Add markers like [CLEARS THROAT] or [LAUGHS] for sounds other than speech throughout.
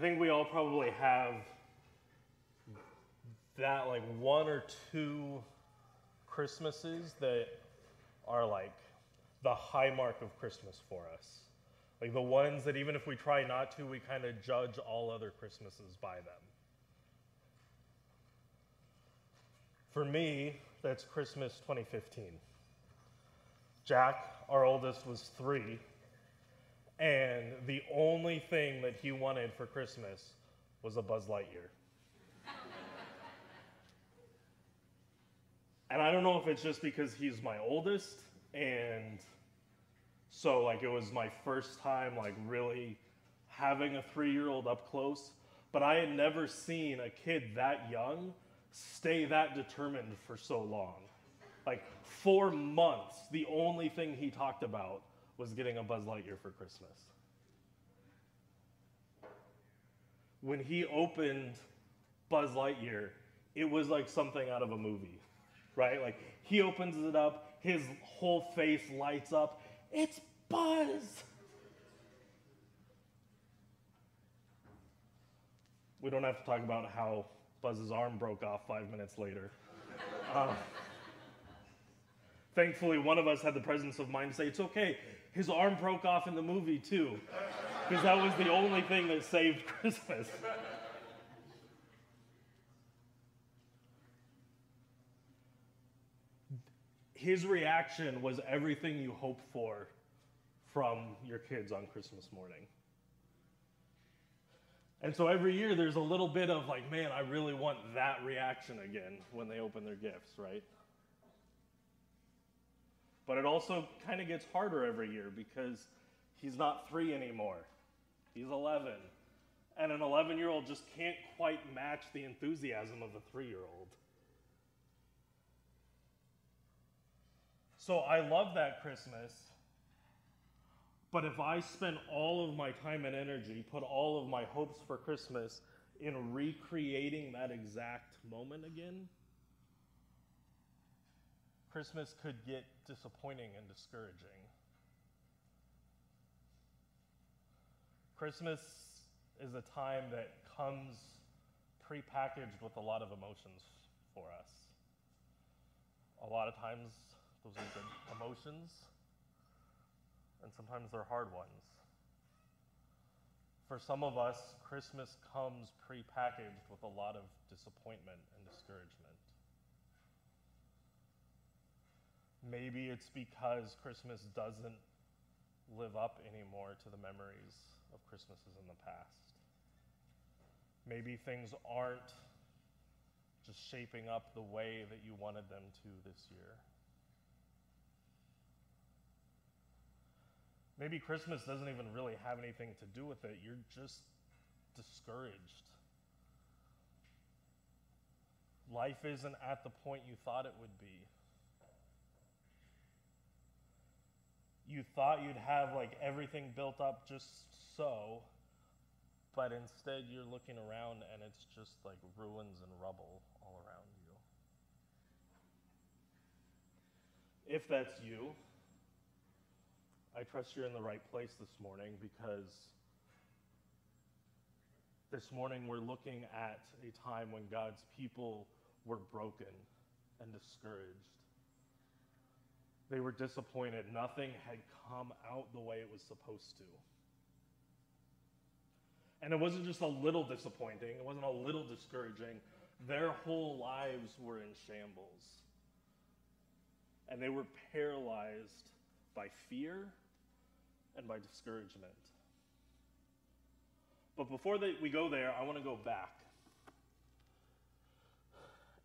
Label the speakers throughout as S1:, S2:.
S1: I think we all probably have that like one or two Christmases that are like the high mark of Christmas for us. Like the ones that even if we try not to, we kind of judge all other Christmases by them. For me, that's Christmas 2015. Jack, our oldest, was three, and the only thing that he wanted for Christmas was a Buzz Lightyear. and I don't know if it's just because he's my oldest, and so like it was my first time like really having a three-year-old up close, but I had never seen a kid that young stay that determined for so long. Like four months, the only thing he talked about was getting a Buzz Lightyear for Christmas. When he opened Buzz Lightyear, it was like something out of a movie, right? Like he opens it up, his whole face lights up. It's Buzz! We don't have to talk about how Buzz's arm broke off five minutes later. Uh, thankfully, one of us had the presence of mind to say, it's okay. His arm broke off in the movie, too, because that was the only thing that saved [LAUGHS] Christmas. His reaction was everything you hope for from your kids on Christmas morning. And so every year there's a little bit of like, man, I really want that reaction again when they open their gifts, right? But it also kind of gets harder every year because he's not three anymore, he's 11. And an 11 year old just can't quite match the enthusiasm of a three year old. So I love that Christmas but if I spend all of my time and energy, put all of my hopes for Christmas in recreating that exact moment again, Christmas could get disappointing and discouraging. Christmas is a time that comes prepackaged with a lot of emotions for us. A lot of times, those are good emotions and sometimes they're hard ones. For some of us, Christmas comes prepackaged with a lot of disappointment and discouragement. Maybe it's because Christmas doesn't live up anymore to the memories of Christmases in the past. Maybe things aren't just shaping up the way that you wanted them to this year. Maybe Christmas doesn't even really have anything to do with it. You're just discouraged. Life isn't at the point you thought it would be. You thought you'd have like everything built up just so, but instead you're looking around and it's just like ruins and rubble all around you. If that's you, I trust you're in the right place this morning because this morning we're looking at a time when God's people were broken and discouraged. They were disappointed. Nothing had come out the way it was supposed to. And it wasn't just a little disappointing, it wasn't a little discouraging. Their whole lives were in shambles. And they were paralyzed by fear and by discouragement. But before they, we go there, I want to go back.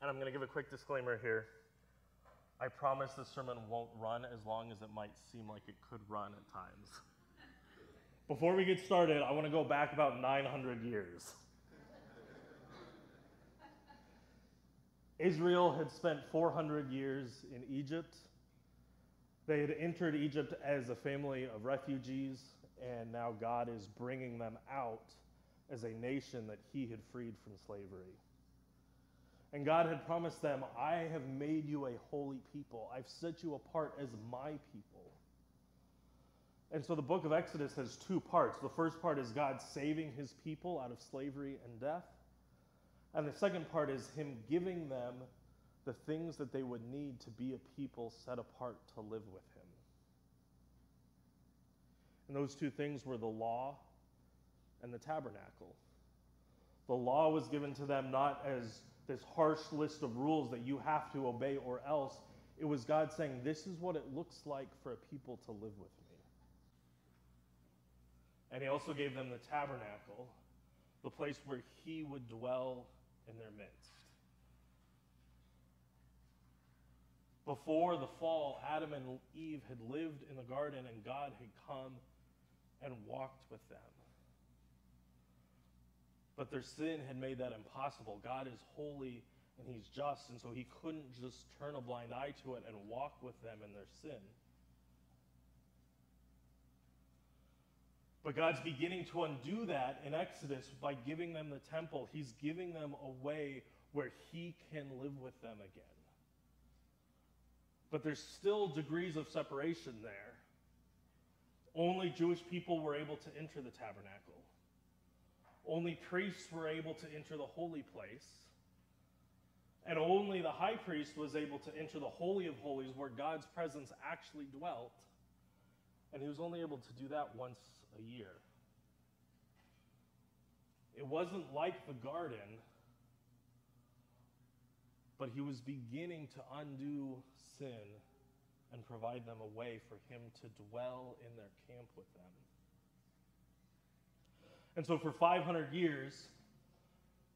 S1: And I'm going to give a quick disclaimer here. I promise this sermon won't run as long as it might seem like it could run at times. Before we get started, I want to go back about 900 years. Israel had spent 400 years in Egypt they had entered Egypt as a family of refugees, and now God is bringing them out as a nation that He had freed from slavery. And God had promised them, I have made you a holy people. I've set you apart as my people. And so the book of Exodus has two parts. The first part is God saving his people out of slavery and death. And the second part is him giving them the things that they would need to be a people set apart to live with him. And those two things were the law and the tabernacle. The law was given to them not as this harsh list of rules that you have to obey or else. It was God saying, This is what it looks like for a people to live with me. And He also gave them the tabernacle, the place where He would dwell in their midst. Before the fall, Adam and Eve had lived in the garden, and God had come and walked with them. But their sin had made that impossible. God is holy and He's just, and so He couldn't just turn a blind eye to it and walk with them in their sin. But God's beginning to undo that in Exodus by giving them the temple. He's giving them a way where He can live with them again. But there's still degrees of separation there. Only Jewish people were able to enter the tabernacle. Only priests were able to enter the holy place. And only the high priest was able to enter the Holy of Holies where God's presence actually dwelt. And he was only able to do that once a year. It wasn't like the garden, but he was beginning to undo sin and provide them a way for him to dwell in their camp with them. And so for 500 years,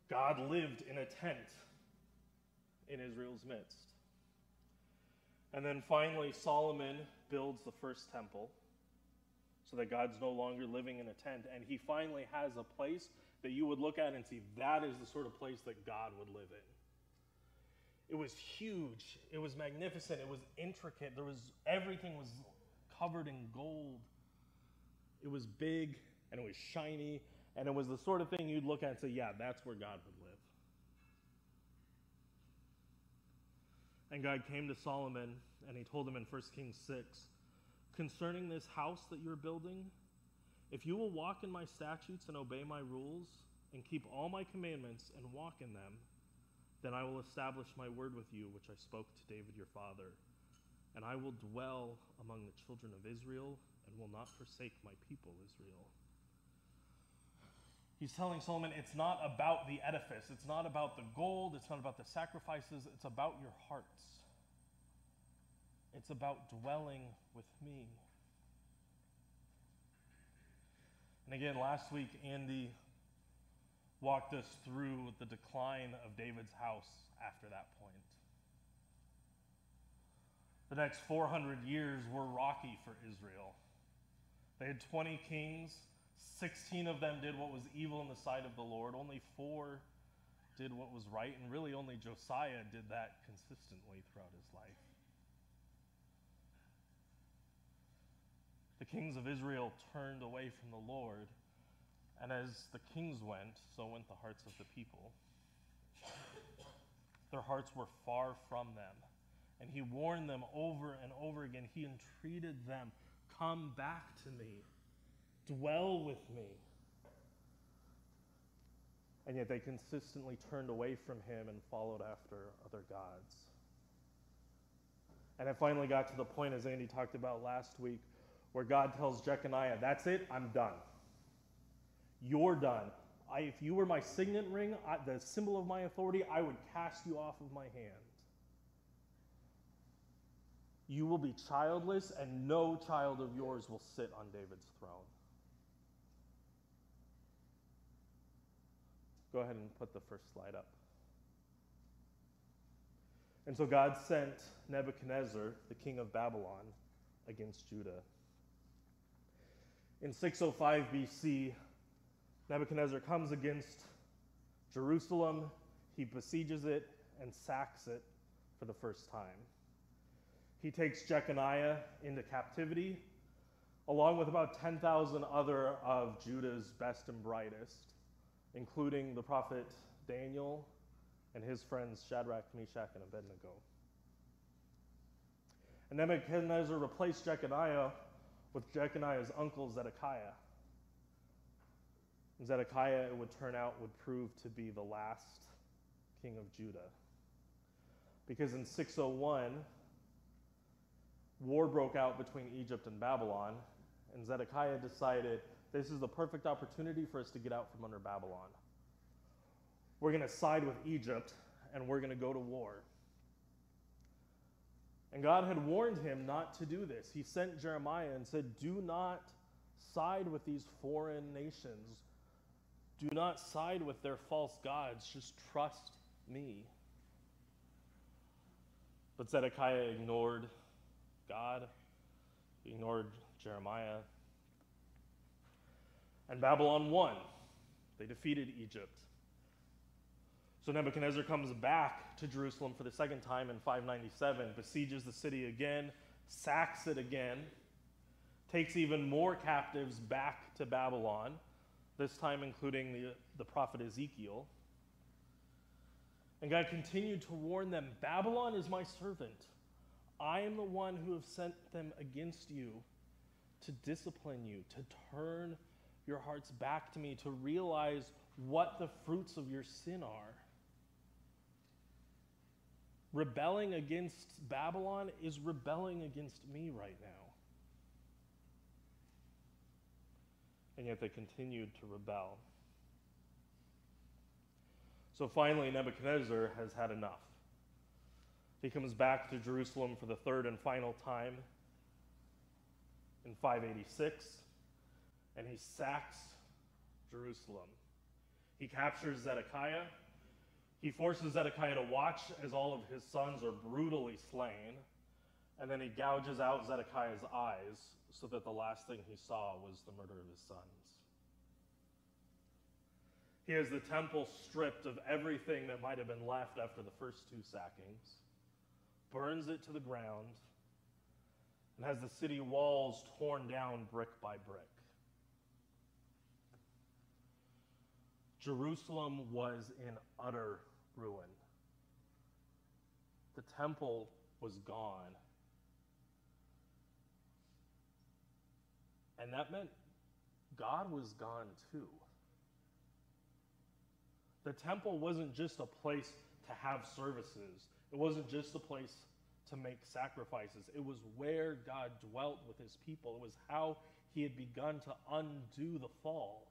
S1: God lived in a tent in Israel's midst. And then finally, Solomon builds the first temple so that God's no longer living in a tent. And he finally has a place that you would look at and see that is the sort of place that God would live in. It was huge. It was magnificent. It was intricate. There was everything was covered in gold. It was big and it was shiny, and it was the sort of thing you'd look at and say, yeah, that's where God would live. And God came to Solomon and he told him in 1 Kings 6 concerning this house that you're building, if you will walk in my statutes and obey my rules and keep all my commandments and walk in them, then I will establish my word with you, which I spoke to David your father. And I will dwell among the children of Israel and will not forsake my people Israel. He's telling Solomon it's not about the edifice, it's not about the gold, it's not about the sacrifices, it's about your hearts. It's about dwelling with me. And again, last week, Andy walked us through the decline of David's house after that point. The next 400 years were rocky for Israel. They had 20 kings 16 of them did what was evil in the sight of the Lord. Only four did what was right, and really only Josiah did that consistently throughout his life. The kings of Israel turned away from the Lord, and as the kings went, so went the hearts of the people. Their hearts were far from them. And he warned them over and over again. He entreated them, Come back to me. Dwell with me. And yet they consistently turned away from him and followed after other gods. And it finally got to the point, as Andy talked about last week, where God tells Jeconiah, That's it, I'm done. You're done. I, if you were my signet ring, I, the symbol of my authority, I would cast you off of my hand. You will be childless, and no child of yours will sit on David's throne. Go ahead and put the first slide up. And so God sent Nebuchadnezzar, the king of Babylon, against Judah. In 605 BC, Nebuchadnezzar comes against Jerusalem, he besieges it and sacks it for the first time. He takes Jeconiah into captivity, along with about 10,000 other of Judah's best and brightest including the prophet Daniel and his friends Shadrach, Meshach, and Abednego. And Nebuchadnezzar replaced Jeconiah with Jeconiah's uncle Zedekiah. And Zedekiah, it would turn out, would prove to be the last king of Judah. Because in 601, war broke out between Egypt and Babylon, and Zedekiah decided this is the perfect opportunity for us to get out from under Babylon. We're going to side with Egypt and we're going to go to war. And God had warned him not to do this. He sent Jeremiah and said, Do not side with these foreign nations. Do not side with their false gods. Just trust me. But Zedekiah ignored God, he ignored Jeremiah. And Babylon won. They defeated Egypt. So Nebuchadnezzar comes back to Jerusalem for the second time in 597, besieges the city again, sacks it again, takes even more captives back to Babylon, this time including the, the prophet Ezekiel. And God continued to warn them Babylon is my servant. I am the one who have sent them against you to discipline you, to turn your hearts back to me, to realize what the fruits of your sin are. Rebelling against Babylon is rebelling against me right now. And yet they continued to rebel. So finally, Nebuchadnezzar has had enough. He comes back to Jerusalem for the third and final time in 586, and he sacks Jerusalem. He captures Zedekiah he forces Zedekiah to watch as all of his sons are brutally slain, and then he gouges out Zedekiah's eyes so that the last thing he saw was the murder of his sons. He has the temple stripped of everything that might have been left after the first two sackings, burns it to the ground, and has the city walls torn down brick by brick. Jerusalem was in utter ruin. The temple was gone. And that meant God was gone too. The temple wasn't just a place to have services, it wasn't just a place to make sacrifices. It was where God dwelt with his people, it was how he had begun to undo the fall.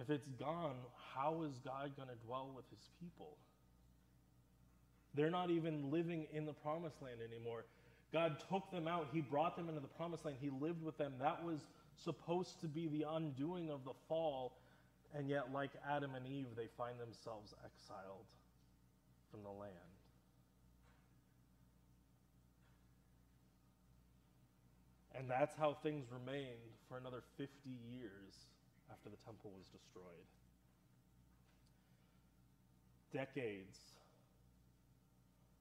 S1: If it's gone, how is God going to dwell with his people? They're not even living in the promised land anymore. God took them out, he brought them into the promised land, he lived with them. That was supposed to be the undoing of the fall, and yet, like Adam and Eve, they find themselves exiled from the land. And that's how things remained for another 50 years after the temple was destroyed. Decades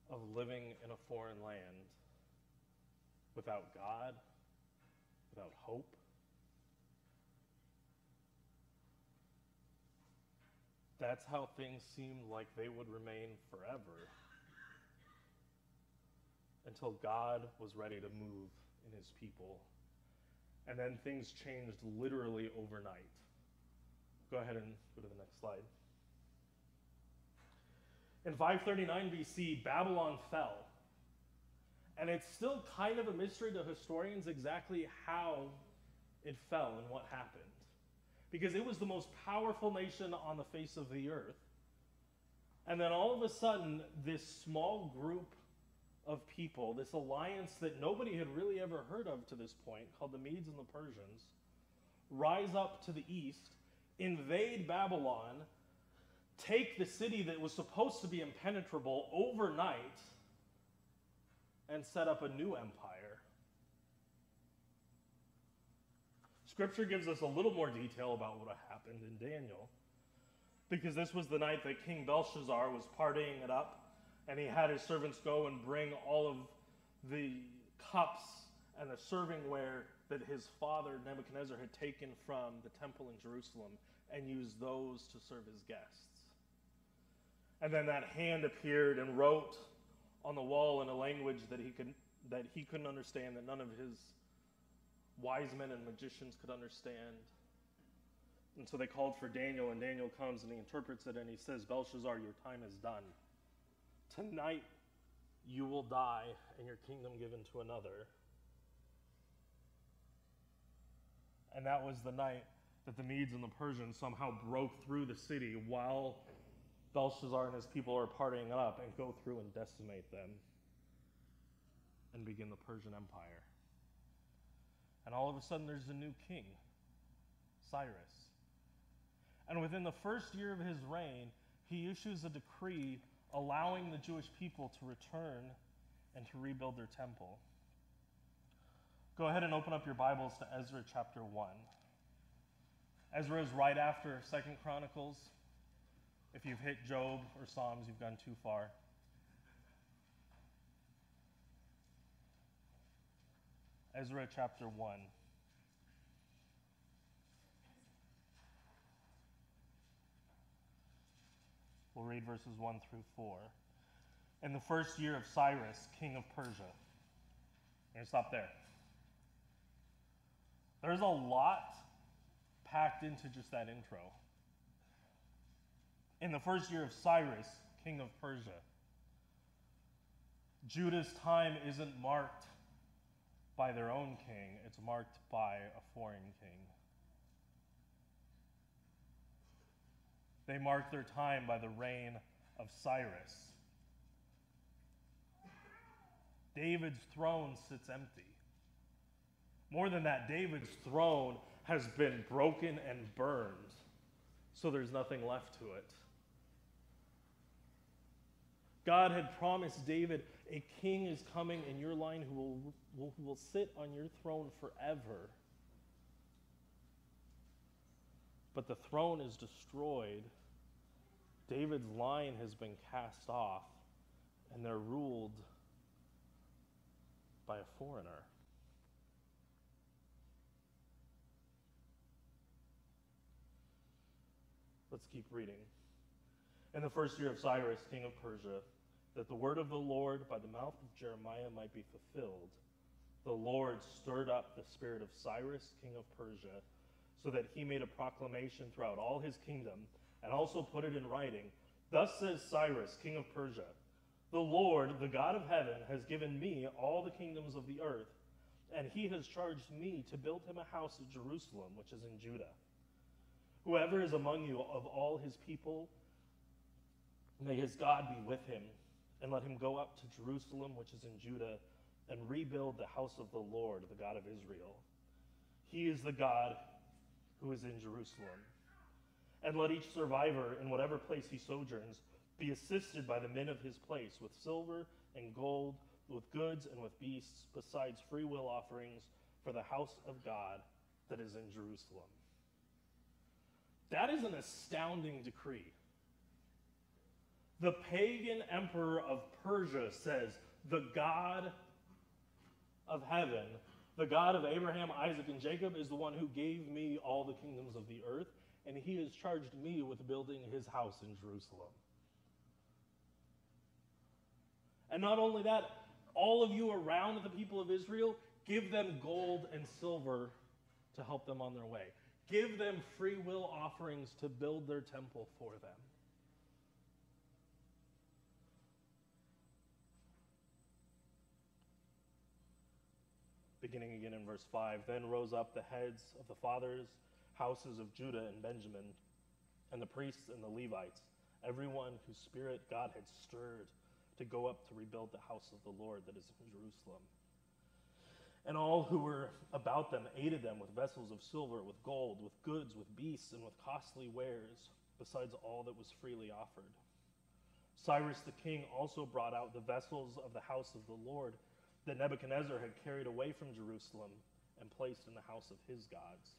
S1: of living in a foreign land without God, without hope. That's how things seemed like they would remain forever until God was ready to move in his people. And then things changed literally overnight. Go ahead and go to the next slide. In 539 BC, Babylon fell. And it's still kind of a mystery to historians exactly how it fell and what happened. Because it was the most powerful nation on the face of the earth. And then all of a sudden, this small group of people, this alliance that nobody had really ever heard of to this point, called the Medes and the Persians, rise up to the east invade Babylon, take the city that was supposed to be impenetrable overnight, and set up a new empire. Scripture gives us a little more detail about what happened in Daniel, because this was the night that King Belshazzar was partying it up, and he had his servants go and bring all of the cups and the servingware that his father Nebuchadnezzar had taken from the temple in Jerusalem and used those to serve his guests. And then that hand appeared and wrote on the wall in a language that he could that he couldn't understand, that none of his wise men and magicians could understand. And so they called for Daniel, and Daniel comes and he interprets it and he says, Belshazzar, your time is done. Tonight you will die and your kingdom given to another. And that was the night that the Medes and the Persians somehow broke through the city while Belshazzar and his people are partying up and go through and decimate them and begin the Persian Empire. And all of a sudden, there's a new king, Cyrus. And within the first year of his reign, he issues a decree allowing the Jewish people to return and to rebuild their temple. Go ahead and open up your Bibles to Ezra chapter 1. Ezra is right after Second Chronicles. If you've hit Job or Psalms, you've gone too far. Ezra chapter 1. We'll read verses 1 through 4. In the first year of Cyrus, king of Persia. To stop there. There's a lot packed into just that intro. In the first year of Cyrus, king of Persia, Judah's time isn't marked by their own king, it's marked by a foreign king. They mark their time by the reign of Cyrus. David's throne sits empty. More than that, David's throne has been broken and burned, so there's nothing left to it. God had promised David, a king is coming in your line who will, who will sit on your throne forever. But the throne is destroyed. David's line has been cast off, and they're ruled by a foreigner. Let's keep reading. In the first year of Cyrus, king of Persia, that the word of the Lord by the mouth of Jeremiah might be fulfilled, the Lord stirred up the spirit of Cyrus, king of Persia, so that he made a proclamation throughout all his kingdom, and also put it in writing. Thus says Cyrus, king of Persia The Lord, the God of heaven, has given me all the kingdoms of the earth, and he has charged me to build him a house at Jerusalem, which is in Judah. Whoever is among you of all his people, may his God be with him, and let him go up to Jerusalem, which is in Judah, and rebuild the house of the Lord, the God of Israel. He is the God who is in Jerusalem. And let each survivor, in whatever place he sojourns, be assisted by the men of his place with silver and gold, with goods and with beasts, besides free will offerings for the house of God that is in Jerusalem. That is an astounding decree. The pagan emperor of Persia says, The God of heaven, the God of Abraham, Isaac, and Jacob, is the one who gave me all the kingdoms of the earth, and he has charged me with building his house in Jerusalem. And not only that, all of you around the people of Israel, give them gold and silver to help them on their way. Give them free will offerings to build their temple for them. Beginning again in verse 5 Then rose up the heads of the fathers' houses of Judah and Benjamin, and the priests and the Levites, everyone whose spirit God had stirred to go up to rebuild the house of the Lord that is in Jerusalem. And all who were about them aided them with vessels of silver, with gold, with goods, with beasts, and with costly wares, besides all that was freely offered. Cyrus the king also brought out the vessels of the house of the Lord that Nebuchadnezzar had carried away from Jerusalem and placed in the house of his gods.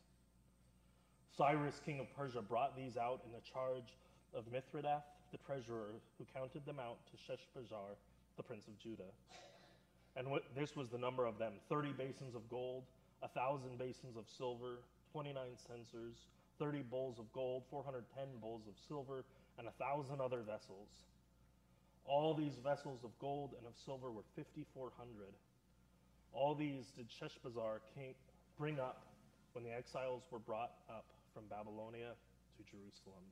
S1: Cyrus, king of Persia, brought these out in the charge of Mithredath, the treasurer, who counted them out to Sheshbazzar, the prince of Judah. And what, this was the number of them 30 basins of gold, a 1,000 basins of silver, 29 censers, 30 bowls of gold, 410 bowls of silver, and a 1,000 other vessels. All these vessels of gold and of silver were 5,400. All these did Sheshbazzar king bring up when the exiles were brought up from Babylonia to Jerusalem.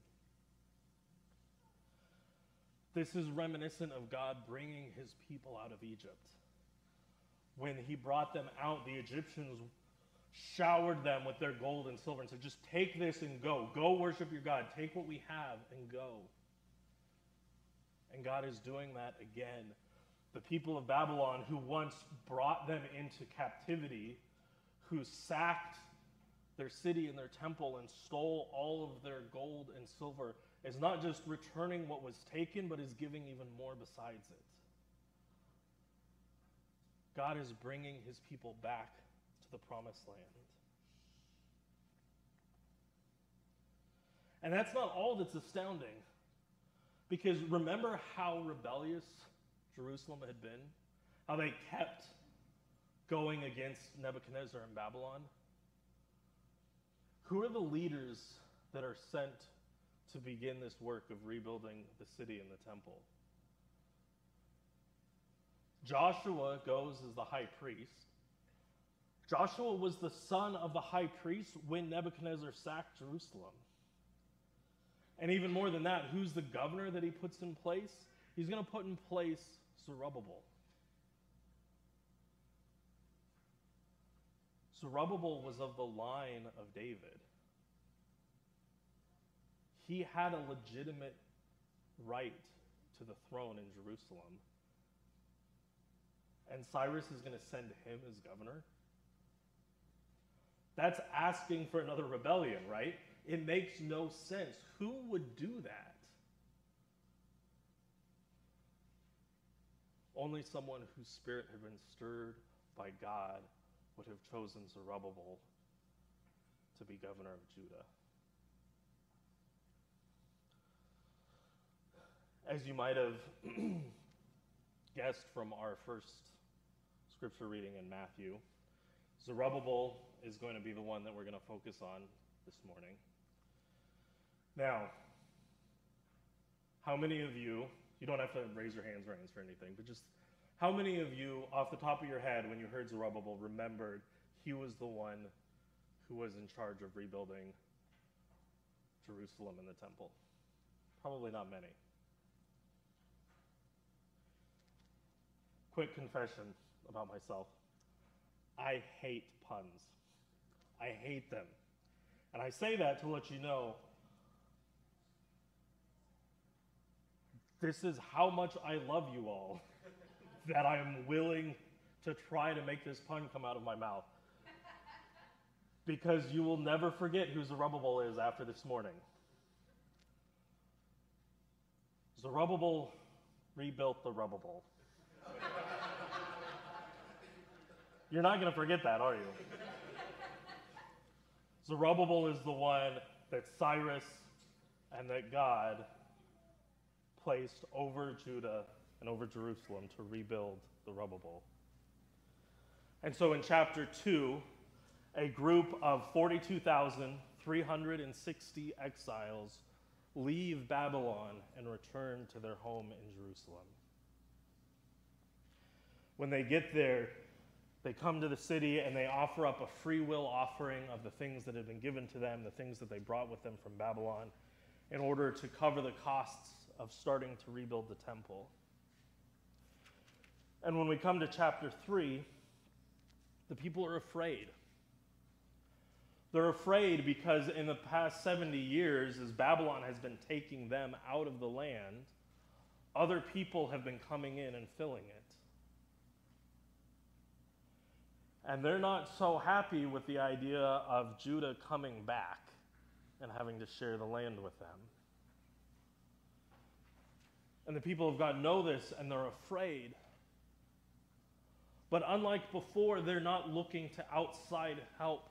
S1: This is reminiscent of God bringing his people out of Egypt. When he brought them out, the Egyptians showered them with their gold and silver and said, Just take this and go. Go worship your God. Take what we have and go. And God is doing that again. The people of Babylon, who once brought them into captivity, who sacked their city and their temple and stole all of their gold and silver, is not just returning what was taken, but is giving even more besides it. God is bringing his people back to the promised land. And that's not all that's astounding. Because remember how rebellious Jerusalem had been? How they kept going against Nebuchadnezzar in Babylon? Who are the leaders that are sent to begin this work of rebuilding the city and the temple? Joshua goes as the high priest. Joshua was the son of the high priest when Nebuchadnezzar sacked Jerusalem. And even more than that, who's the governor that he puts in place? He's going to put in place Zerubbabel. Zerubbabel was of the line of David. He had a legitimate right to the throne in Jerusalem. And Cyrus is going to send him as governor. That's asking for another rebellion, right? It makes no sense. Who would do that? Only someone whose spirit had been stirred by God would have chosen Zerubbabel to be governor of Judah. As you might have [CLEARS THROAT] guessed from our first scripture reading in Matthew, Zerubbabel is going to be the one that we're going to focus on this morning. Now, how many of you, you don't have to raise your hands or answer anything, but just how many of you, off the top of your head, when you heard Zerubbabel, remembered he was the one who was in charge of rebuilding Jerusalem and the temple? Probably not many. Quick confession about myself I hate puns. I hate them. And I say that to let you know this is how much I love you all [LAUGHS] that I am willing to try to make this pun come out of my mouth. Because you will never forget who Zerubbabel is after this morning. Zerubbabel rebuilt the rubbable. [LAUGHS] You're not going to forget that, are you? Zerubbabel is the one that Cyrus and that God placed over Judah and over Jerusalem to rebuild the rubbable. And so in chapter 2, a group of 42,360 exiles leave Babylon and return to their home in Jerusalem. When they get there, they come to the city and they offer up a free will offering of the things that had been given to them, the things that they brought with them from Babylon, in order to cover the costs of starting to rebuild the temple. And when we come to chapter 3, the people are afraid. They're afraid because in the past 70 years, as Babylon has been taking them out of the land, other people have been coming in and filling it. And they're not so happy with the idea of Judah coming back and having to share the land with them. And the people of God know this and they're afraid. But unlike before, they're not looking to outside help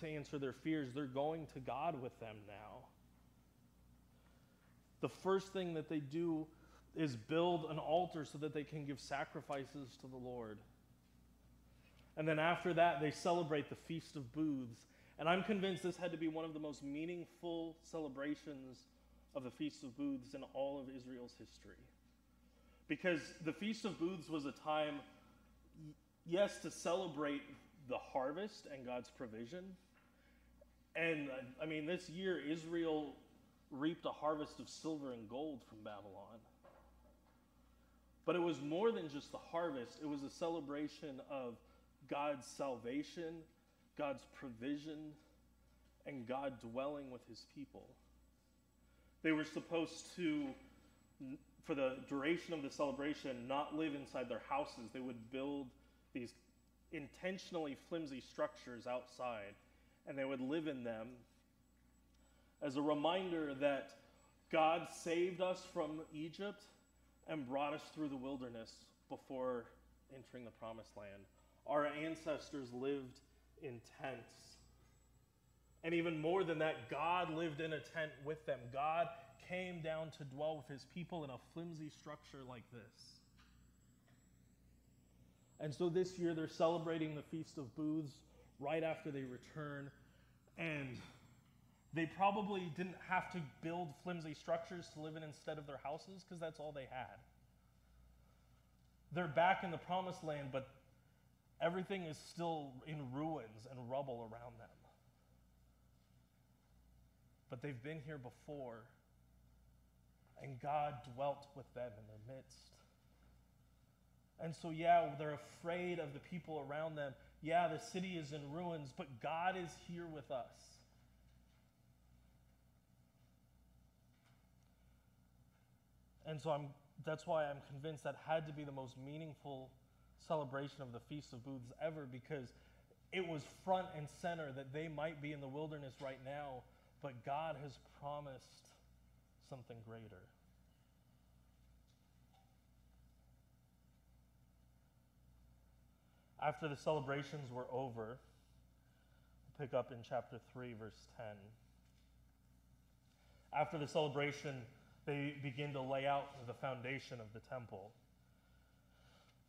S1: to answer their fears. They're going to God with them now. The first thing that they do is build an altar so that they can give sacrifices to the Lord. And then after that, they celebrate the Feast of Booths. And I'm convinced this had to be one of the most meaningful celebrations of the Feast of Booths in all of Israel's history. Because the Feast of Booths was a time, yes, to celebrate the harvest and God's provision. And I mean, this year, Israel reaped a harvest of silver and gold from Babylon. But it was more than just the harvest, it was a celebration of God's salvation, God's provision, and God dwelling with his people. They were supposed to, for the duration of the celebration, not live inside their houses. They would build these intentionally flimsy structures outside, and they would live in them as a reminder that God saved us from Egypt and brought us through the wilderness before entering the promised land. Our ancestors lived in tents. And even more than that, God lived in a tent with them. God came down to dwell with his people in a flimsy structure like this. And so this year they're celebrating the Feast of Booths right after they return. And they probably didn't have to build flimsy structures to live in instead of their houses because that's all they had. They're back in the promised land, but everything is still in ruins and rubble around them. But they've been here before, and God dwelt with them in their midst. And so, yeah, they're afraid of the people around them. Yeah, the city is in ruins, but God is here with us. And so I'm, that's why I'm convinced that had to be the most meaningful celebration of the Feast of Booths ever because it was front and center that they might be in the wilderness right now, but God has promised something greater. After the celebrations were over, we'll pick up in chapter 3, verse 10. After the celebration, they begin to lay out the foundation of the temple.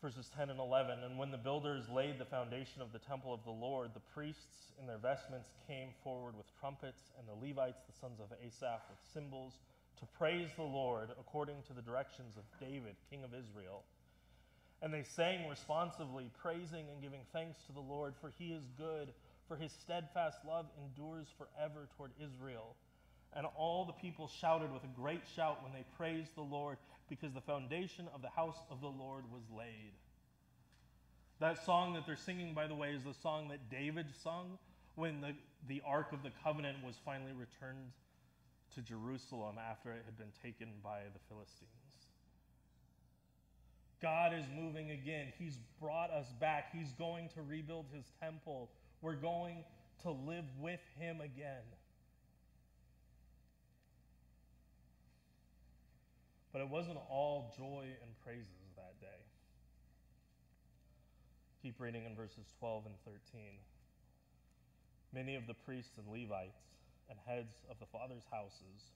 S1: Verses 10 and 11 And when the builders laid the foundation of the temple of the Lord, the priests in their vestments came forward with trumpets, and the Levites, the sons of Asaph, with cymbals, to praise the Lord according to the directions of David, king of Israel. And they sang responsively, praising and giving thanks to the Lord, for he is good, for his steadfast love endures forever toward Israel. And all the people shouted with a great shout when they praised the Lord, because the foundation of the house of the Lord was laid. That song that they're singing, by the way, is the song that David sung when the, the Ark of the Covenant was finally returned to Jerusalem after it had been taken by the Philistines. God is moving again. He's brought us back. He's going to rebuild his temple. We're going to live with him again. But it wasn't all joy and praises that day. Keep reading in verses 12 and 13. Many of the priests and Levites and heads of the fathers' houses,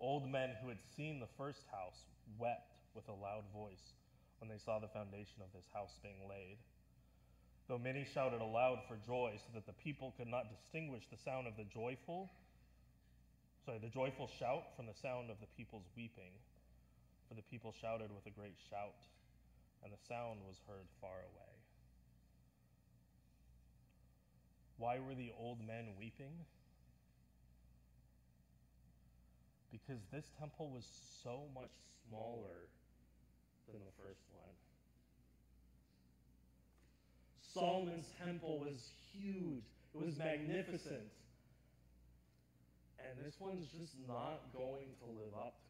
S1: old men who had seen the first house, wept with a loud voice when they saw the foundation of this house being laid. Though many shouted aloud for joy, so that the people could not distinguish the sound of the joyful, sorry, the joyful shout from the sound of the people's weeping. For the people shouted with a great shout, and the sound was heard far away. Why were the old men weeping? Because this temple was so much smaller than the first one. Solomon's temple was huge, it was magnificent. And this one's just not going to live up to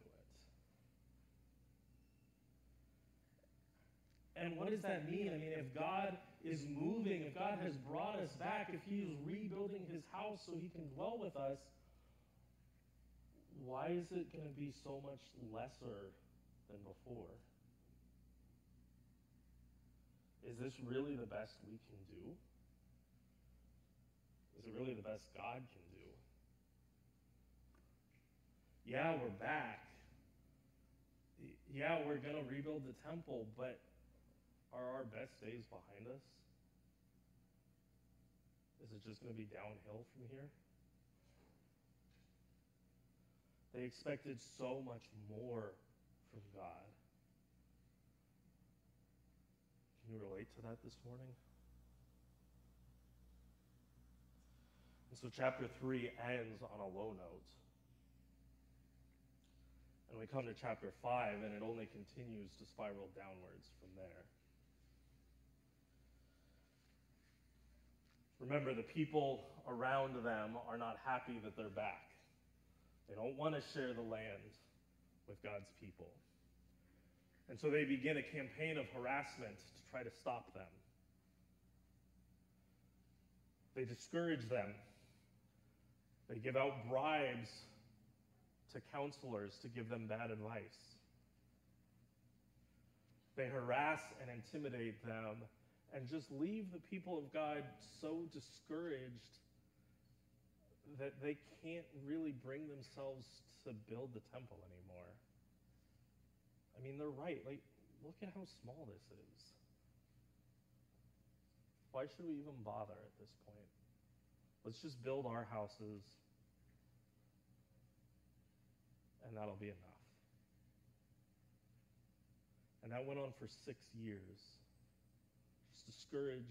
S1: And what does that mean? I mean, if God is moving, if God has brought us back, if He is rebuilding His house so He can dwell with us, why is it going to be so much lesser than before? Is this really the best we can do? Is it really the best God can do? Yeah, we're back. Yeah, we're going to rebuild the temple, but are our best days behind us? Is it just going to be downhill from here? They expected so much more from God. Can you relate to that this morning? And so chapter 3 ends on a low note. And we come to chapter 5, and it only continues to spiral downwards from there. Remember, the people around them are not happy that they're back. They don't want to share the land with God's people. And so they begin a campaign of harassment to try to stop them. They discourage them. They give out bribes to counselors to give them bad advice. They harass and intimidate them and just leave the people of God so discouraged that they can't really bring themselves to build the temple anymore. I mean, they're right. Like, look at how small this is. Why should we even bother at this point? Let's just build our houses, and that'll be enough. And that went on for six years. Discouraged.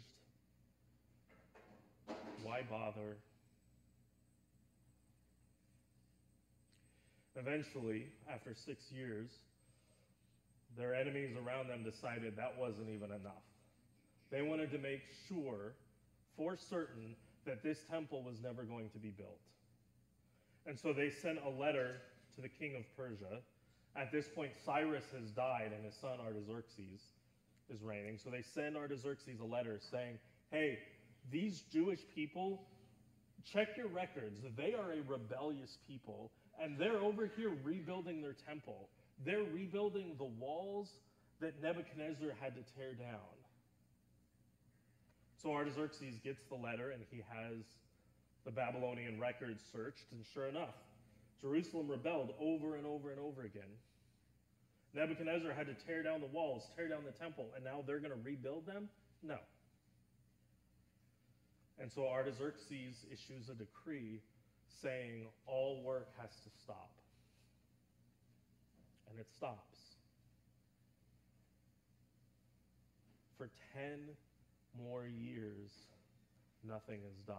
S1: Why bother? Eventually, after six years, their enemies around them decided that wasn't even enough. They wanted to make sure, for certain, that this temple was never going to be built. And so they sent a letter to the king of Persia. At this point, Cyrus has died and his son Artaxerxes is reigning. So they send Artaxerxes a letter saying, Hey, these Jewish people, check your records. They are a rebellious people, and they're over here rebuilding their temple. They're rebuilding the walls that Nebuchadnezzar had to tear down. So Artaxerxes gets the letter and he has the Babylonian records searched, and sure enough, Jerusalem rebelled over and over and over again. Nebuchadnezzar had to tear down the walls, tear down the temple, and now they're going to rebuild them? No. And so Artaxerxes issues a decree saying all work has to stop. And it stops. For 10 more years, nothing is done.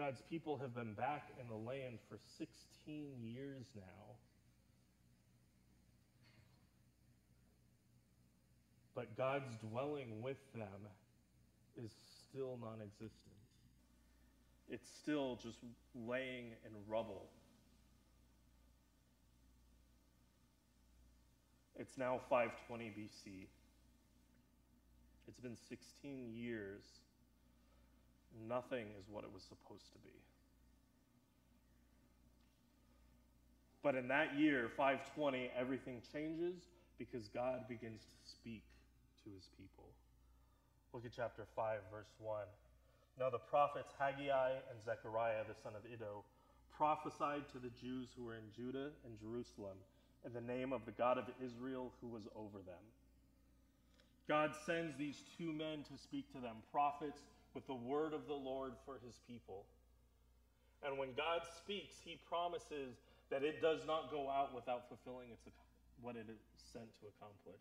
S1: God's people have been back in the land for 16 years now. But God's dwelling with them is still non existent. It's still just laying in rubble. It's now 520 BC. It's been 16 years nothing is what it was supposed to be. But in that year, 520, everything changes because God begins to speak to his people. Look at chapter 5, verse 1. Now the prophets Haggai and Zechariah, the son of Iddo, prophesied to the Jews who were in Judah and Jerusalem in the name of the God of Israel who was over them. God sends these two men to speak to them, prophets with the word of the Lord for his people. And when God speaks, he promises that it does not go out without fulfilling its, what it is sent to accomplish.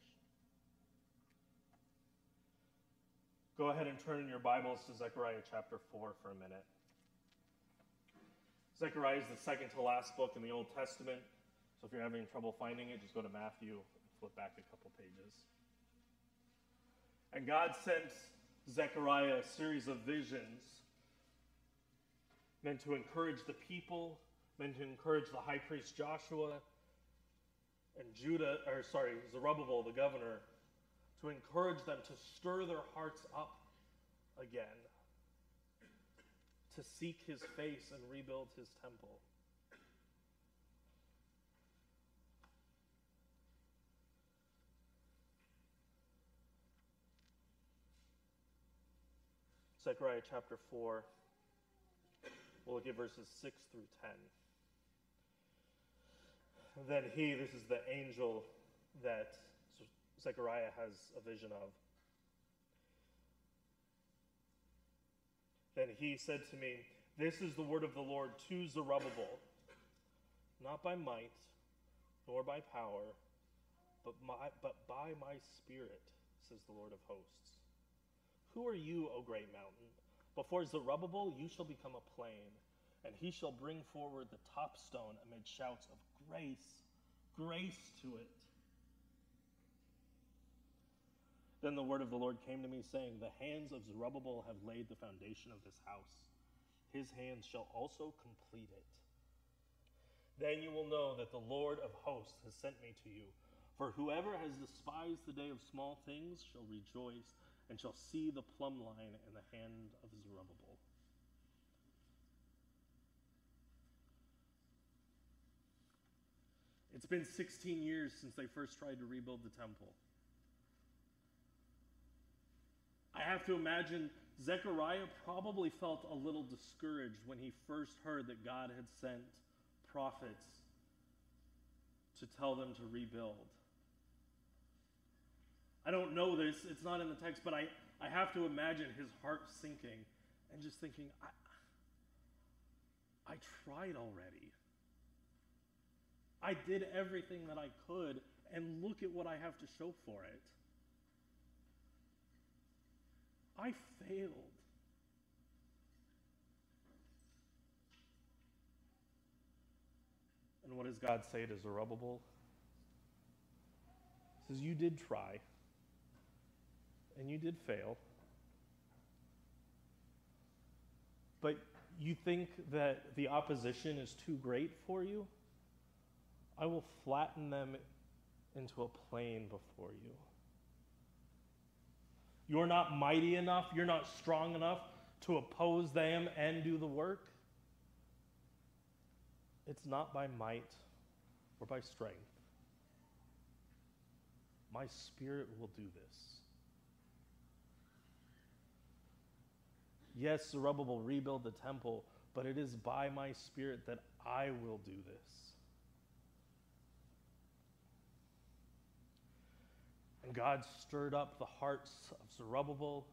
S1: Go ahead and turn in your Bibles to Zechariah chapter 4 for a minute. Zechariah is the second to last book in the Old Testament. So if you're having trouble finding it, just go to Matthew, and flip back a couple pages. And God sent Zechariah a series of visions meant to encourage the people, meant to encourage the high priest Joshua and Judah, or sorry, Zerubbabel, the governor, to encourage them to stir their hearts up again, to seek his face and rebuild his temple. Zechariah chapter 4. We'll look at verses 6 through 10. Then he, this is the angel that Zechariah has a vision of. Then he said to me, This is the word of the Lord to Zerubbabel, not by might, nor by power, but, my, but by my Spirit, says the Lord of hosts. Who are you, O great mountain? Before Zerubbabel, you shall become a plain, and he shall bring forward the top stone amid shouts of grace, grace to it. Then the word of the Lord came to me, saying, The hands of Zerubbabel have laid the foundation of this house. His hands shall also complete it. Then you will know that the Lord of hosts has sent me to you. For whoever has despised the day of small things shall rejoice and shall see the plumb line in the hand of Zerubbabel. It's been 16 years since they first tried to rebuild the temple. I have to imagine Zechariah probably felt a little discouraged when he first heard that God had sent prophets to tell them to rebuild. I don't know this, it's not in the text, but I, I have to imagine his heart sinking and just thinking, I, I tried already. I did everything that I could, and look at what I have to show for it. I failed. And what does God say to Zerubbabel? He says, You did try, and you did fail. But you think that the opposition is too great for you? I will flatten them into a plain before you. You're not mighty enough, you're not strong enough to oppose them and do the work. It's not by might or by strength. My spirit will do this. Yes, Zerubbabel rebuild the temple, but it is by my spirit that I will do this. And God stirred up the hearts of Zerubbabel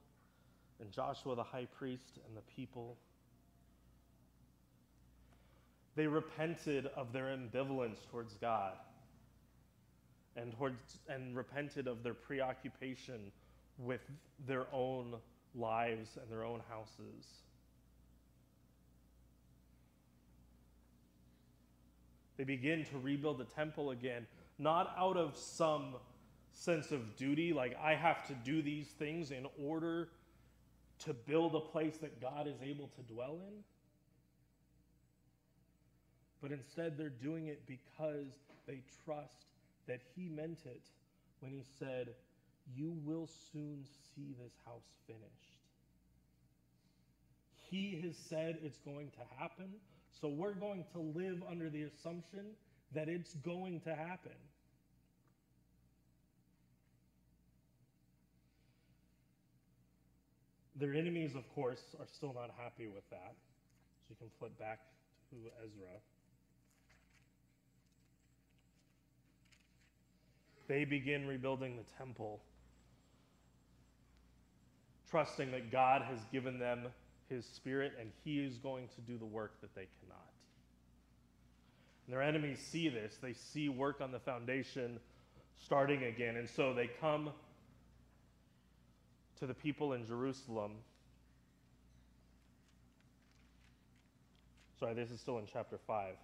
S1: and Joshua the high priest and the people. They repented of their ambivalence towards God and, towards, and repented of their preoccupation with their own lives and their own houses. They begin to rebuild the temple again, not out of some sense of duty, like I have to do these things in order to build a place that God is able to dwell in. But instead, they're doing it because they trust that He meant it when He said, You will soon see this house finished. He has said it's going to happen, so we're going to live under the assumption that it's going to happen. Their enemies, of course, are still not happy with that. So you can flip back to Ezra. They begin rebuilding the temple, trusting that God has given them his spirit and he is going to do the work that they cannot. And their enemies see this. They see work on the foundation starting again. And so they come to the people in Jerusalem. Sorry, this is still in chapter 5.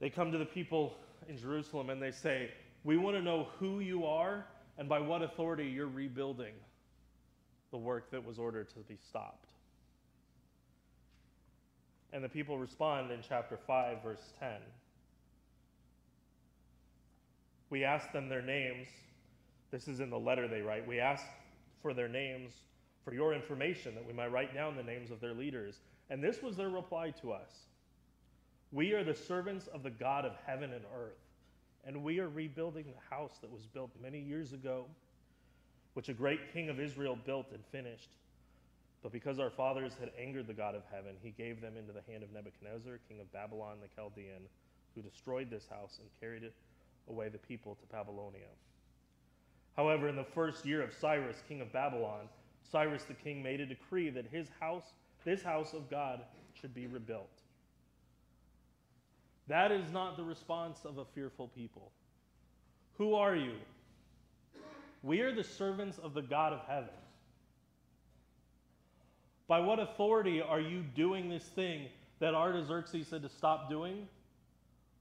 S1: They come to the people in Jerusalem and they say, We want to know who you are and by what authority you're rebuilding the work that was ordered to be stopped. And the people respond in chapter 5, verse 10. We ask them their names. This is in the letter they write. We ask for their names, for your information, that we might write down the names of their leaders. And this was their reply to us We are the servants of the God of heaven and earth, and we are rebuilding the house that was built many years ago, which a great king of Israel built and finished. But because our fathers had angered the God of heaven, he gave them into the hand of Nebuchadnezzar, king of Babylon the Chaldean, who destroyed this house and carried away the people to Babylonia. However, in the first year of Cyrus, king of Babylon, Cyrus the king made a decree that his house, this house of God, should be rebuilt. That is not the response of a fearful people Who are you? We are the servants of the God of heaven. By what authority are you doing this thing that Artaxerxes said to stop doing?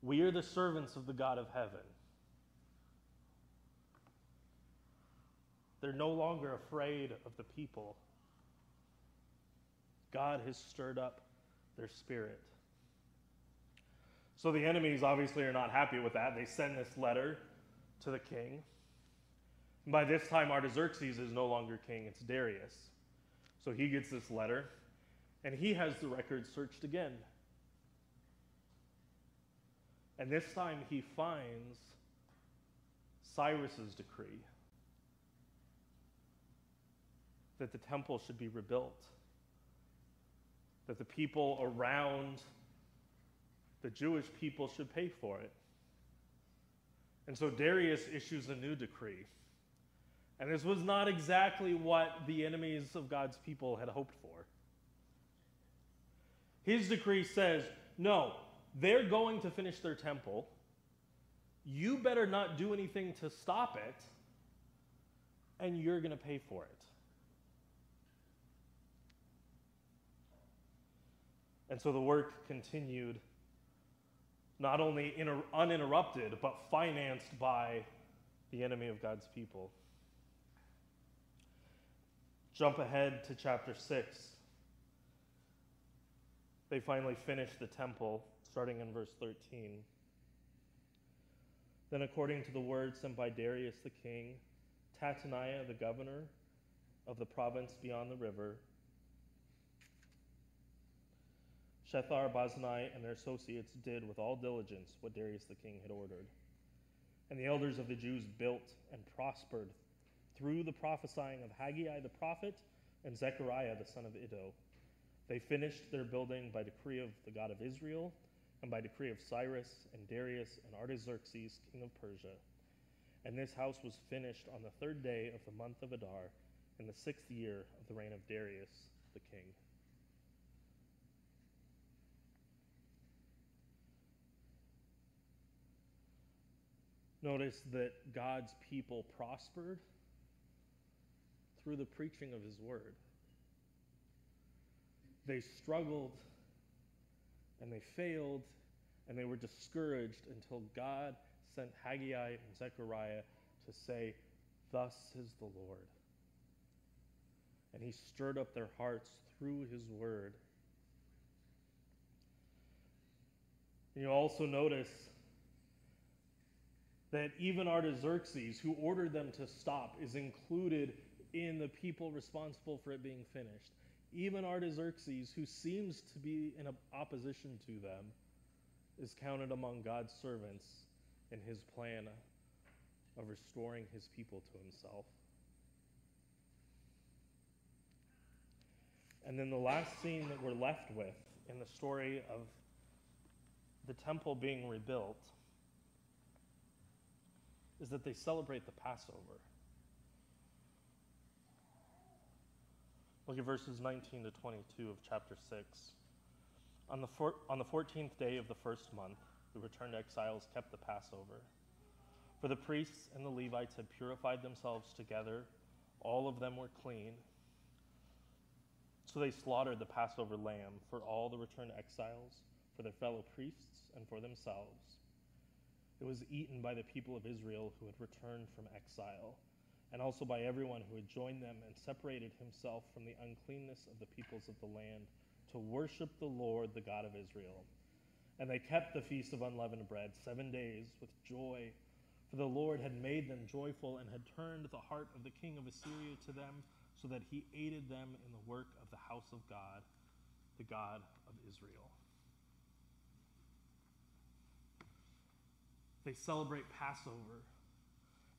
S1: We are the servants of the God of heaven. They're no longer afraid of the people. God has stirred up their spirit. So the enemies obviously are not happy with that. They send this letter to the king. By this time, Artaxerxes is no longer king, it's Darius. So he gets this letter, and he has the record searched again. And this time he finds Cyrus's decree that the temple should be rebuilt, that the people around the Jewish people should pay for it. And so Darius issues a new decree. And this was not exactly what the enemies of God's people had hoped for. His decree says, no, they're going to finish their temple. You better not do anything to stop it, and you're going to pay for it. And so the work continued, not only inter- uninterrupted, but financed by the enemy of God's people. Jump ahead to chapter 6. They finally finish the temple, starting in verse 13. Then, according to the word sent by Darius the king, Tattenai the governor of the province beyond the river, Shethar Bozenai and their associates did with all diligence what Darius the king had ordered. And the elders of the Jews built and prospered through the prophesying of Haggai the prophet and Zechariah the son of Iddo. They finished their building by decree of the God of Israel and by decree of Cyrus and Darius and Artaxerxes, king of Persia. And this house was finished on the third day of the month of Adar in the sixth year of the reign of Darius the king. Notice that God's people prospered through the preaching of his word. They struggled and they failed and they were discouraged until God sent Haggai and Zechariah to say, Thus is the Lord. And he stirred up their hearts through his word. And you also notice that even Artaxerxes, who ordered them to stop, is included in the people responsible for it being finished. Even Artaxerxes, who seems to be in opposition to them, is counted among God's servants in his plan of restoring his people to himself. And then the last scene that we're left with in the story of the temple being rebuilt is that they celebrate the Passover. Look at verses 19 to 22 of chapter 6. On the, on the 14th day of the first month, the returned exiles kept the Passover. For the priests and the Levites had purified themselves together, all of them were clean. So they slaughtered the Passover lamb for all the returned exiles, for their fellow priests, and for themselves. It was eaten by the people of Israel who had returned from exile, and also by everyone who had joined them and separated himself from the uncleanness of the peoples of the land to worship the Lord, the God of Israel. And they kept the feast of unleavened bread seven days with joy, for the Lord had made them joyful and had turned the heart of the king of Assyria to them, so that he aided them in the work of the house of God, the God of Israel. They celebrate Passover.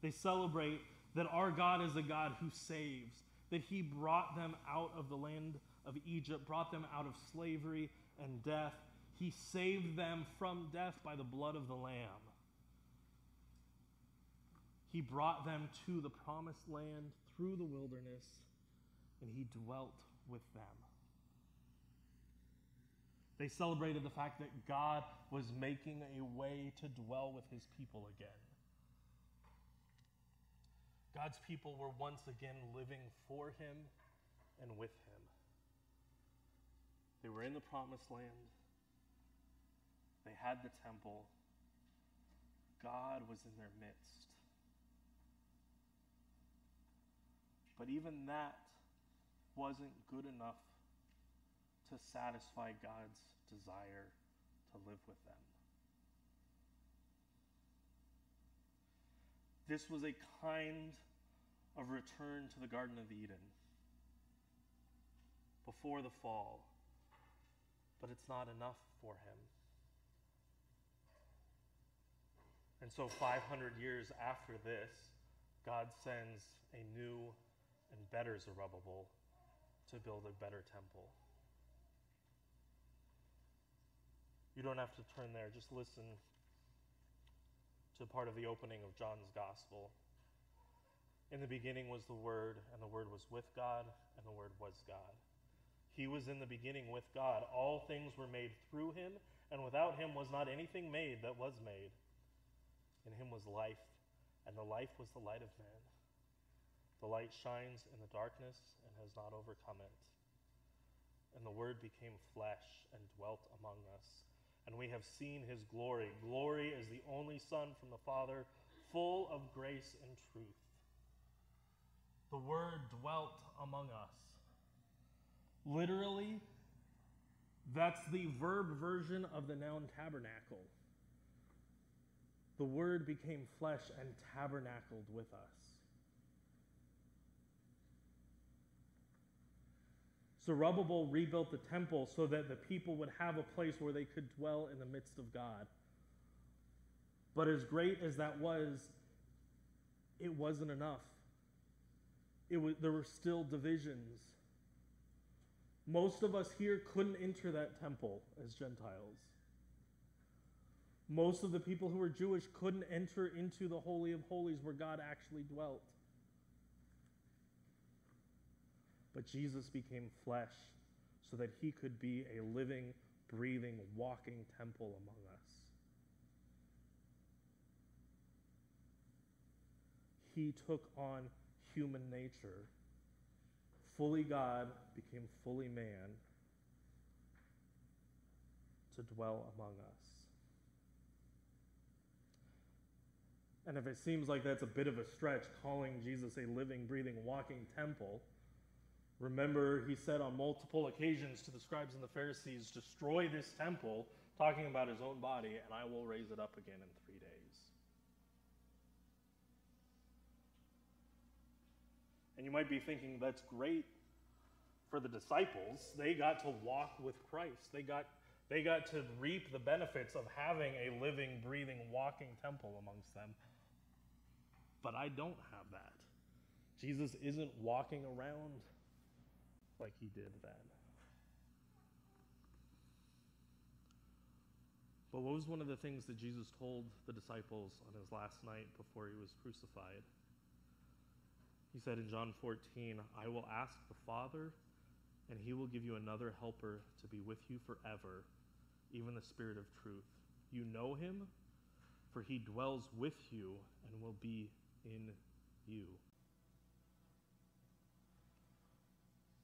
S1: They celebrate that our God is a God who saves, that He brought them out of the land of Egypt, brought them out of slavery and death. He saved them from death by the blood of the Lamb. He brought them to the promised land through the wilderness, and He dwelt with them. They celebrated the fact that God was making a way to dwell with his people again. God's people were once again living for him and with him. They were in the promised land. They had the temple. God was in their midst. But even that wasn't good enough to satisfy God's desire to live with them. This was a kind of return to the Garden of Eden before the fall, but it's not enough for him. And so, 500 years after this, God sends a new and better Zerubbabel to build a better temple. You don't have to turn there, just listen to part of the opening of John's Gospel. In the beginning was the Word, and the Word was with God, and the Word was God. He was in the beginning with God. All things were made through him, and without him was not anything made that was made. In him was life, and the life was the light of men. The light shines in the darkness and has not overcome it. And the Word became flesh and dwelt among us. And we have seen his glory. Glory as the only Son from the Father, full of grace and truth. The Word dwelt among us. Literally, that's the verb version of the noun tabernacle. The Word became flesh and tabernacled with us. Zerubbabel rebuilt the temple so that the people would have a place where they could dwell in the midst of God. But as great as that was, it wasn't enough. It was, there were still divisions. Most of us here couldn't enter that temple as Gentiles. Most of the people who were Jewish couldn't enter into the Holy of Holies where God actually dwelt. But Jesus became flesh so that he could be a living, breathing, walking temple among us. He took on human nature. Fully God became fully man to dwell among us. And if it seems like that's a bit of a stretch, calling Jesus a living, breathing, walking temple, Remember, he said on multiple occasions to the scribes and the Pharisees, Destroy this temple, talking about his own body, and I will raise it up again in three days. And you might be thinking, That's great for the disciples. They got to walk with Christ, they got, they got to reap the benefits of having a living, breathing, walking temple amongst them. But I don't have that. Jesus isn't walking around like he did then. But what was one of the things that Jesus told the disciples on his last night before he was crucified? He said in John 14, I will ask the Father, and he will give you another helper to be with you forever, even the Spirit of truth. You know him, for he dwells with you and will be in you.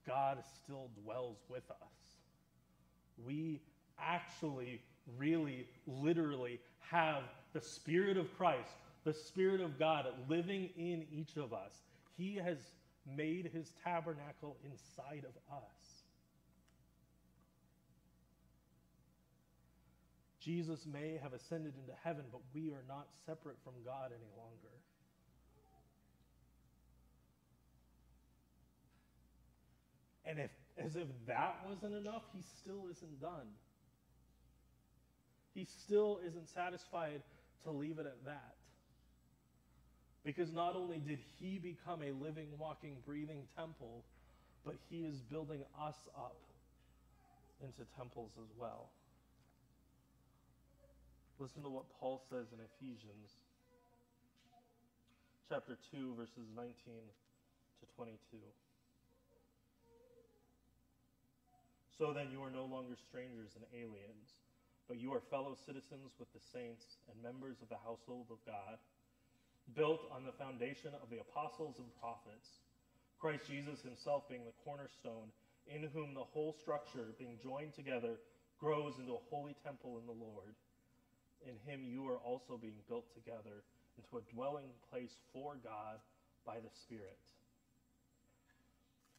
S1: God still dwells with us. We actually, really, literally have the Spirit of Christ, the Spirit of God living in each of us. He has made his tabernacle inside of us. Jesus may have ascended into heaven, but we are not separate from God any longer. And if, as if that wasn't enough, he still isn't done. He still isn't satisfied to leave it at that. Because not only did he become a living, walking, breathing temple, but he is building us up into temples as well. Listen to what Paul says in Ephesians chapter 2 verses 19 to 22. So then you are no longer strangers and aliens, but you are fellow citizens with the saints and members of the household of God, built on the foundation of the apostles and prophets, Christ Jesus himself being the cornerstone, in whom the whole structure, being joined together, grows into a holy temple in the Lord. In him you are also being built together into a dwelling place for God by the Spirit.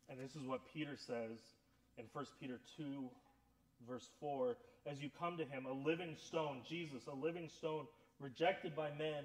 S1: And this is what Peter says in 1 Peter 2, verse 4 As you come to him, a living stone, Jesus, a living stone, rejected by men,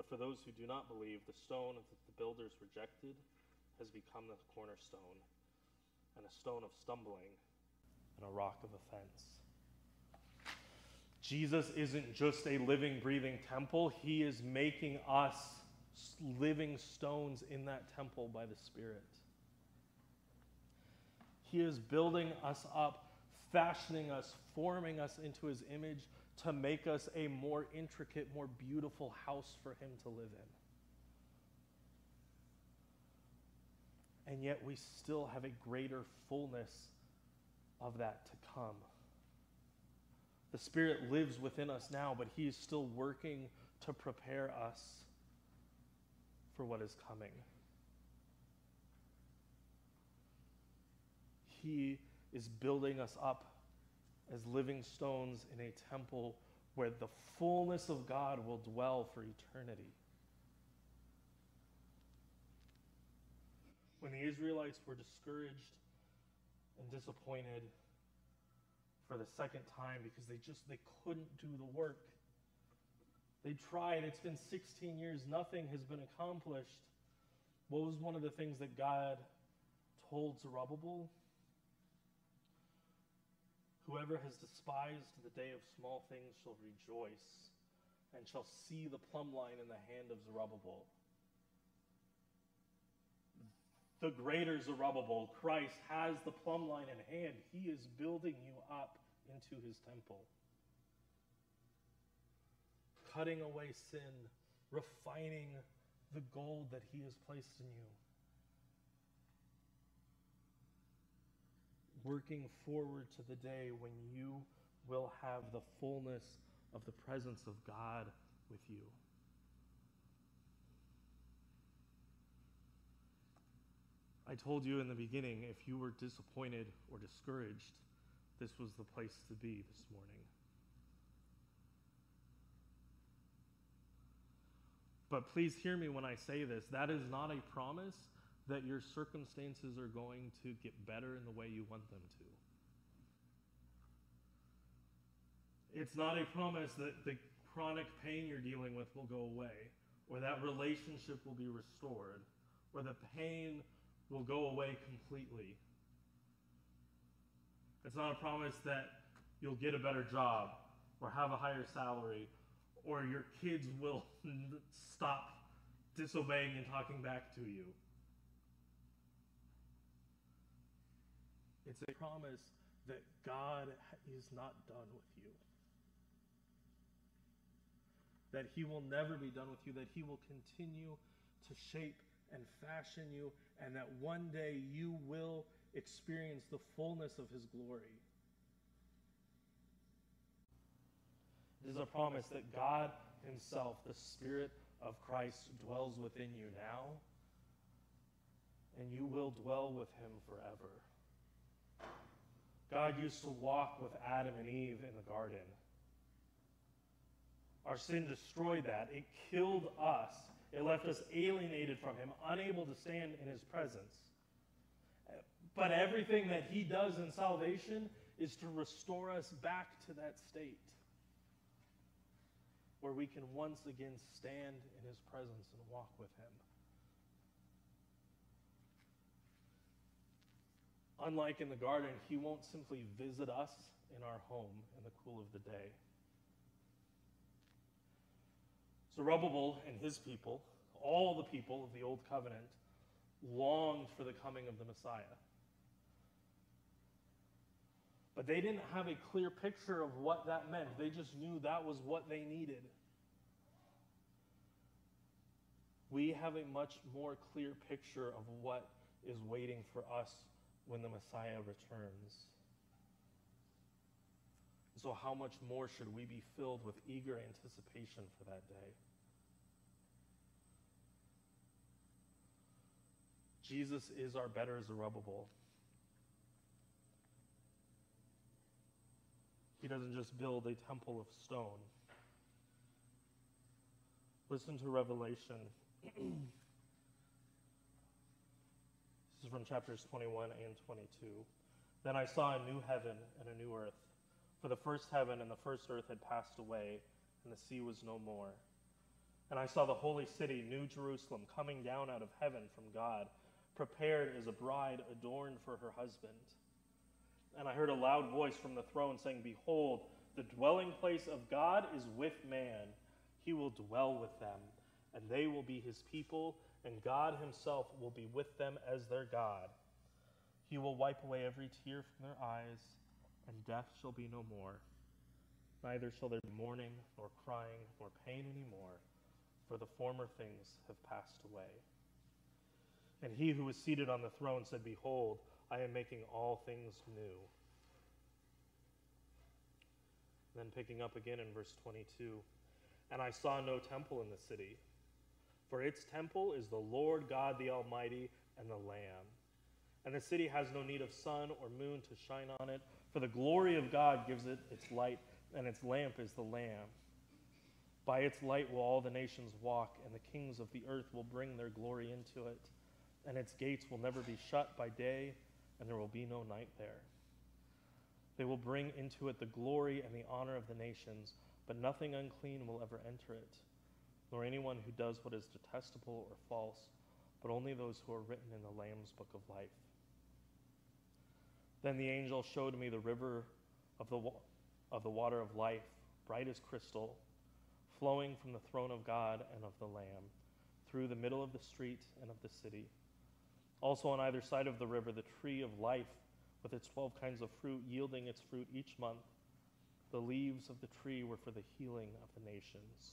S1: But for those who do not believe, the stone that the builders rejected has become the cornerstone, and a stone of stumbling, and a rock of offense. Jesus isn't just a living, breathing temple, He is making us living stones in that temple by the Spirit. He is building us up, fashioning us, forming us into His image to make us a more intricate, more beautiful house for Him to live in. And yet we still have a greater fullness of that to come. The Spirit lives within us now, but He is still working to prepare us for what is coming. He is building us up as living stones in a temple where the fullness of God will dwell for eternity. When the Israelites were discouraged and disappointed for the second time because they just they couldn't do the work. They tried, it's been 16 years, nothing has been accomplished. What was one of the things that God told Zerubbabel? Whoever has despised the day of small things shall rejoice and shall see the plumb line in the hand of Zerubbabel. The greater Zerubbabel, Christ, has the plumb line in hand. He is building you up into his temple, cutting away sin, refining the gold that he has placed in you. Working forward to the day when you will have the fullness of the presence of God with you. I told you in the beginning if you were disappointed or discouraged, this was the place to be this morning. But please hear me when I say this. That is not a promise that your circumstances are going to get better in the way you want them to. It's not a promise that the chronic pain you're dealing with will go away, or that relationship will be restored, or the pain will go away completely. It's not a promise that you'll get a better job, or have a higher salary, or your kids will [LAUGHS] stop disobeying and talking back to you. It's a promise that God is not done with you. That He will never be done with you, that He will continue to shape and fashion you, and that one day you will experience the fullness of His glory. It is a promise that God Himself, the Spirit of Christ, dwells within you now, and you will dwell with Him forever. God used to walk with Adam and Eve in the garden. Our sin destroyed that. It killed us. It left us alienated from Him, unable to stand in His presence. But everything that He does in salvation is to restore us back to that state where we can once again stand in His presence and walk with Him. Unlike in the garden, he won't simply visit us in our home in the cool of the day. Zerubbabel and his people all the people of the Old Covenant longed for the coming of the Messiah. But they didn't have a clear picture of what that meant. They just knew that was what they needed. We have a much more clear picture of what is waiting for us when the Messiah returns. So, how much more should we be filled with eager anticipation for that day? Jesus is our better Zerubbabel. He doesn't just build a temple of stone. Listen to Revelation. [CLEARS THROAT] this is from chapters 21 and 22. Then I saw a new heaven and a new earth. For the first heaven and the first earth had passed away, and the sea was no more. And I saw the holy city, New Jerusalem, coming down out of heaven from God, prepared as a bride adorned for her husband. And I heard a loud voice from the throne saying, Behold, the dwelling place of God is with man. He will dwell with them, and they will be his people, and God himself will be with them as their God. He will wipe away every tear from their eyes, and death shall be no more. Neither shall there be mourning, nor crying, nor pain any more, for the former things have passed away. And he who was seated on the throne said, Behold, I am making all things new. Then picking up again in verse 22 And I saw no temple in the city, for its temple is the Lord God the Almighty and the Lamb. And the city has no need of sun or moon to shine on it, for the glory of God gives it its light, and its lamp is the Lamb. By its light will all the nations walk, and the kings of the earth will bring their glory into it. And its gates will never be shut by day and there will be no night there. They will bring into it the glory and the honor of the nations, but nothing unclean will ever enter it, nor anyone who does what is detestable or false, but only those who are written in the Lamb's book of life. Then the angel showed me the river of the, of the water of life, bright as crystal, flowing from the throne of God and of the Lamb, through the middle of the street and of the city. Also, on either side of the river, the tree of life with its 12 kinds of fruit, yielding its fruit each month. The leaves of the tree were for the healing of the nations.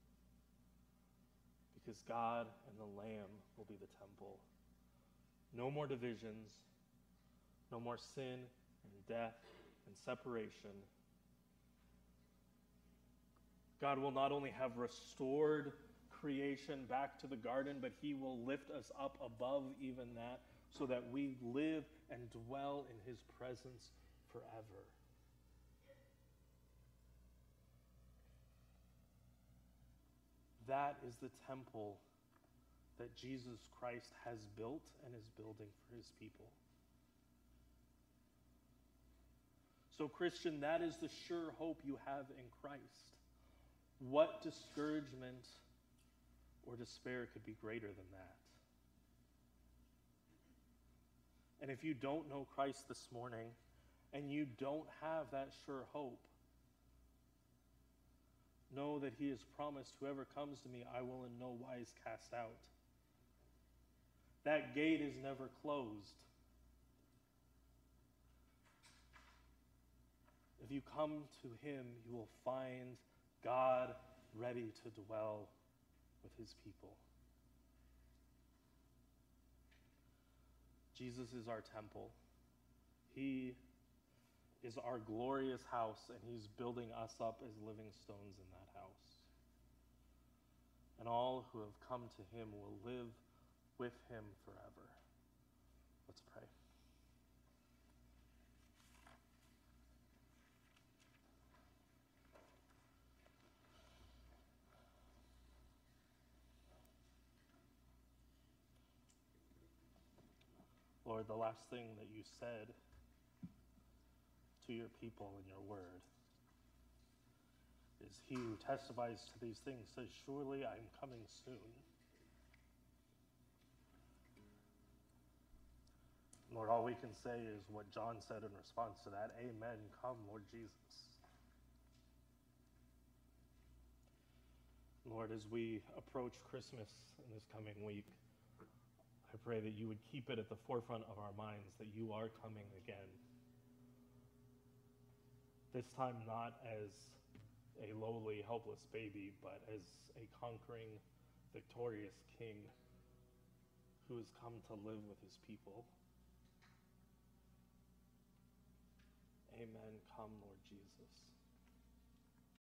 S1: because God and the Lamb will be the temple. No more divisions, no more sin and death and separation. God will not only have restored creation back to the garden, but He will lift us up above even that so that we live and dwell in his presence forever. That is the temple that Jesus Christ has built and is building for his people. So, Christian, that is the sure hope you have in Christ. What discouragement or despair could be greater than that? And if you don't know Christ this morning and you don't have that sure hope, know that He has promised, Whoever comes to me, I will in no wise cast out. That gate is never closed. If you come to Him, you will find God ready to dwell with His people. Jesus is our temple. He is our glorious house, and He's building us up as living stones in that house. And all who have come to Him will live with Him forever. Let's pray. Lord, the last thing that you said to your people in your word is he who testifies to these things says, Surely I am coming soon. Lord, all we can say is what John said in response to that Amen. Come, Lord Jesus. Lord, as we approach Christmas in this coming week, I pray that you would keep it at the forefront of our minds that you are coming again. This time, not as a lowly, helpless baby, but as a conquering, victorious king who has come to live with his people. Amen. Come, Lord.